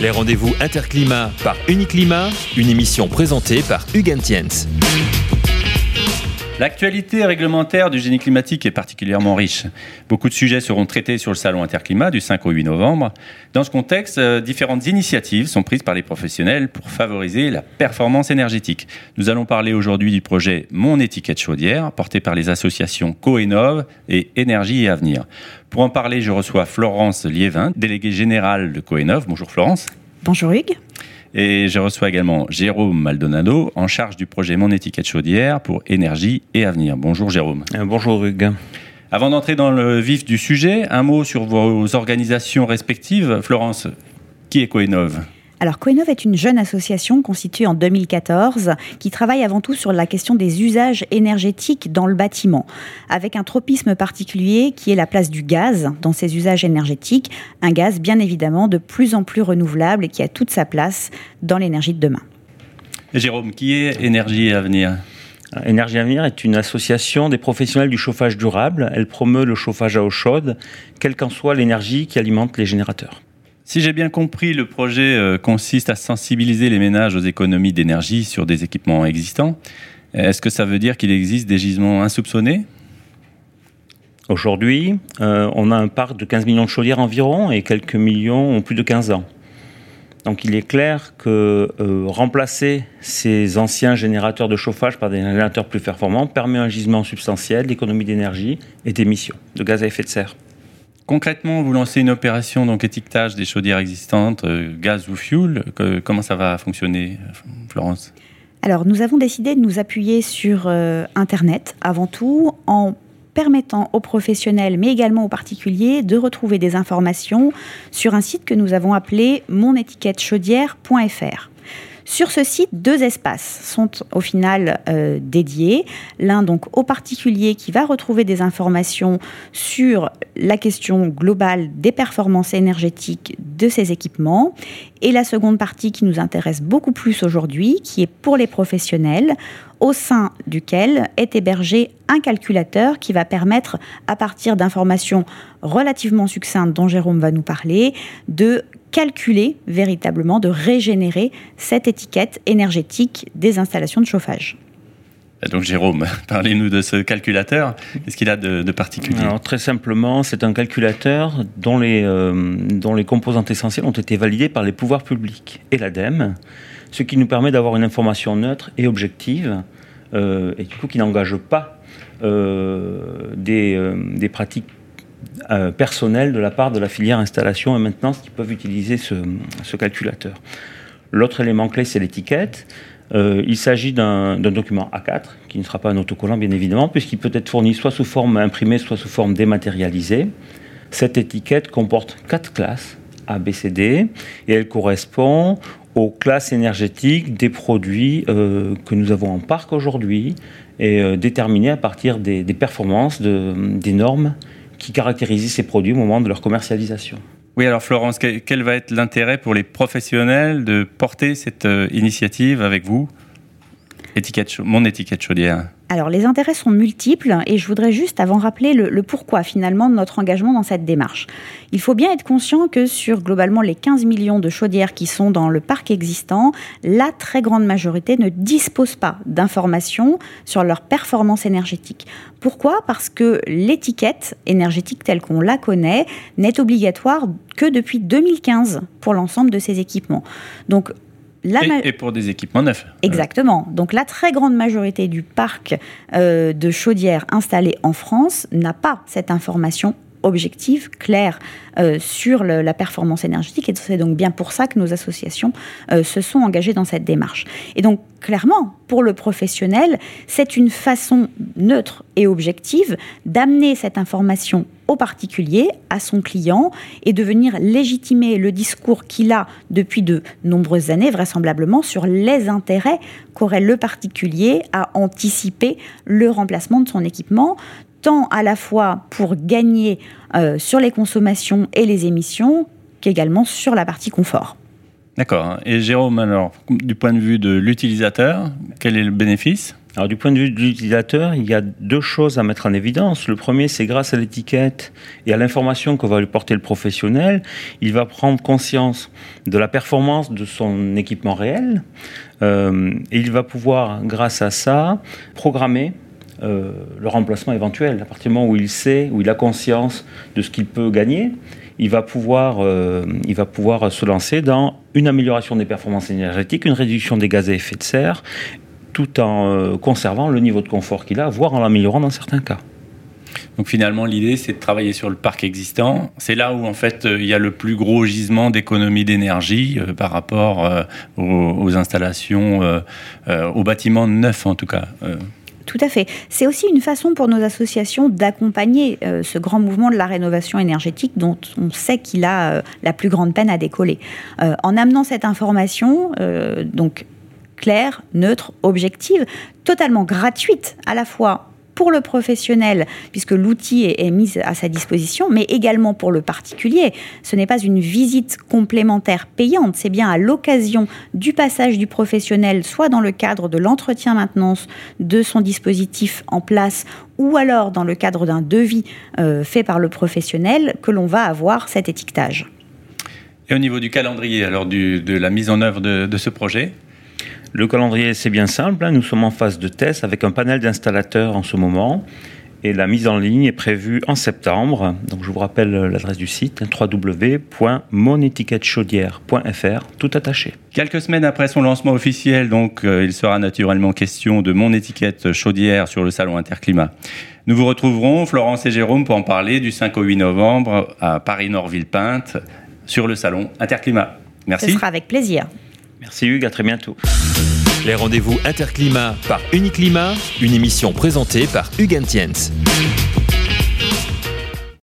Les rendez-vous Interclimat par Uniclimat, une émission présentée par Hugues Tiens. L'actualité réglementaire du génie climatique est particulièrement riche. Beaucoup de sujets seront traités sur le salon Interclimat du 5 au 8 novembre. Dans ce contexte, euh, différentes initiatives sont prises par les professionnels pour favoriser la performance énergétique. Nous allons parler aujourd'hui du projet Mon étiquette chaudière, porté par les associations Coenov et Énergie et Avenir. Pour en parler, je reçois Florence Liévin, déléguée générale de Coenov. Bonjour Florence. Bonjour Hugues. Et je reçois également Jérôme Maldonado, en charge du projet Mon étiquette chaudière pour énergie et avenir. Bonjour Jérôme. Euh, bonjour Hugues. Avant d'entrer dans le vif du sujet, un mot sur vos organisations respectives. Florence, qui est Coenov alors Coenov est une jeune association constituée en 2014 qui travaille avant tout sur la question des usages énergétiques dans le bâtiment, avec un tropisme particulier qui est la place du gaz dans ces usages énergétiques, un gaz bien évidemment de plus en plus renouvelable et qui a toute sa place dans l'énergie de demain. Jérôme, qui est Énergie et Avenir? Énergie Avenir est une association des professionnels du chauffage durable. Elle promeut le chauffage à eau chaude, quelle qu'en soit l'énergie qui alimente les générateurs. Si j'ai bien compris, le projet euh, consiste à sensibiliser les ménages aux économies d'énergie sur des équipements existants. Est-ce que ça veut dire qu'il existe des gisements insoupçonnés? Aujourd'hui, euh, on a un parc de 15 millions de chaudières environ et quelques millions ont plus de 15 ans. Donc il est clair que euh, remplacer ces anciens générateurs de chauffage par des générateurs plus performants permet un gisement substantiel d'économie d'énergie et d'émissions de gaz à effet de serre. Concrètement, vous lancez une opération donc étiquetage des chaudières existantes, euh, gaz ou fuel. comment ça va fonctionner, Florence? Alors, nous avons décidé de nous appuyer sur euh, Internet avant tout en permettant aux professionnels, mais également aux particuliers, de retrouver des informations sur un site que nous avons appelé monétiquettechaudière.fr. Sur ce site, deux espaces sont au final euh, dédiés. L'un donc au particulier qui va retrouver des informations sur la question globale des performances énergétiques de ces équipements. Et la seconde partie qui nous intéresse beaucoup plus aujourd'hui, qui est pour les professionnels, au sein duquel est hébergé un calculateur qui va permettre, à partir d'informations relativement succinctes dont Jérôme va nous parler, de calculer véritablement, de régénérer cette étiquette énergétique des installations de chauffage. Donc Jérôme, parlez-nous de ce calculateur. Qu'est-ce qu'il a de, particulier? Alors, Très simplement, c'est un calculateur dont les, euh, dont les composantes essentielles ont été validées par les pouvoirs publics et l'ADEME, ce qui nous permet d'avoir une information neutre et objective, euh, et du coup qui n'engage pas euh, des, des pratiques euh, personnel de la part de la filière installation et maintenance qui peuvent utiliser ce, calculateur. L'autre élément clé, c'est l'étiquette. Euh, il s'agit d'un document A4 qui ne sera pas un autocollant, bien évidemment, puisqu'il peut être fourni soit sous forme imprimée, soit sous forme dématérialisée. Cette étiquette comporte quatre classes A, B, C, D, et elle correspond aux classes énergétiques des produits euh, que nous avons en parc aujourd'hui et déterminées à partir des, performances de, des normes qui caractérisent ces produits au moment de leur commercialisation. Oui, alors Florence, quel va être l'intérêt pour les professionnels de porter cette euh, initiative avec vous? Mon étiquette chaudière alors les intérêts sont multiples et je voudrais juste avant rappeler le, pourquoi finalement de notre engagement dans cette démarche. Il faut bien être conscient que sur globalement les 15 millions de chaudières qui sont dans le parc existant, la très grande majorité ne dispose pas d'informations sur leur performance énergétique. Pourquoi? Parce que l'étiquette énergétique telle qu'on la connaît n'est obligatoire que depuis 2015 pour l'ensemble de ces équipements. Donc et, pour des équipements neufs. Exactement. Donc la très grande majorité du parc euh, de chaudières installées en France n'a pas cette information objective, claire euh, sur la performance énergétique. Et c'est donc bien pour ça que nos associations euh, se sont engagées dans cette démarche. Et donc, clairement, pour le professionnel, c'est une façon neutre et objective d'amener cette information au particulier, à son client, et de venir légitimer le discours qu'il a depuis de nombreuses années, vraisemblablement, sur les intérêts qu'aurait le particulier à anticiper le remplacement de son équipement, tant à la fois pour gagner euh, sur les consommations et les émissions qu'également sur la partie confort. D'accord. Et Jérôme, alors, du point de vue de l'utilisateur, quel est le bénéfice? Alors du point de vue de l'utilisateur, il y a deux choses à mettre en évidence. Le premier, c'est grâce à l'étiquette et à l'information que va lui porter le professionnel, il va prendre conscience de la performance de son équipement réel euh, et il va pouvoir, grâce à ça, programmer euh, le remplacement éventuel. À partir du moment où il sait, où il a conscience de ce qu'il peut gagner, il va pouvoir, euh, il va pouvoir se lancer dans une amélioration des performances énergétiques, une réduction des gaz à effet de serre tout en euh, conservant le niveau de confort qu'il a, voire en l'améliorant dans certains cas. Donc finalement, l'idée, c'est de travailler sur le parc existant. C'est là où en fait il y a le plus gros gisement d'économie d'énergie par rapport aux, installations, aux bâtiments neufs en tout cas. Tout à fait. C'est aussi une façon pour nos associations d'accompagner ce grand mouvement de la rénovation énergétique dont on sait qu'il a la plus grande peine à décoller. en amenant cette information, donc claire, neutre, objective, totalement gratuite à la fois pour le professionnel, puisque l'outil est, mis à sa disposition, mais également pour le particulier. Ce n'est pas une visite complémentaire payante, c'est bien à l'occasion du passage du professionnel, soit dans le cadre de l'entretien-maintenance de son dispositif en place, ou alors dans le cadre d'un devis euh, fait par le professionnel, que l'on va avoir cet étiquetage. Et au niveau du calendrier, alors de la mise en œuvre de ce projet le calendrier, c'est bien simple. Hein. Nous sommes en phase de test avec un panel d'installateurs en ce moment. Et la mise en ligne est prévue en septembre. Donc je vous rappelle l'adresse du site hein, www.monétiquettechaudière.fr, tout attaché. Quelques semaines après son lancement officiel, donc euh, il sera naturellement question de mon étiquette chaudière sur le salon Interclimat. Nous vous retrouverons, Florence et Jérôme, pour en parler du 5 au 8 novembre à Paris-Nord-Villepinte sur le salon Interclimat. Merci. Ce sera avec plaisir. Merci Hugues, à très bientôt. Les rendez-vous Interclimat par Uniclimat, une émission présentée par Hugues Entiens.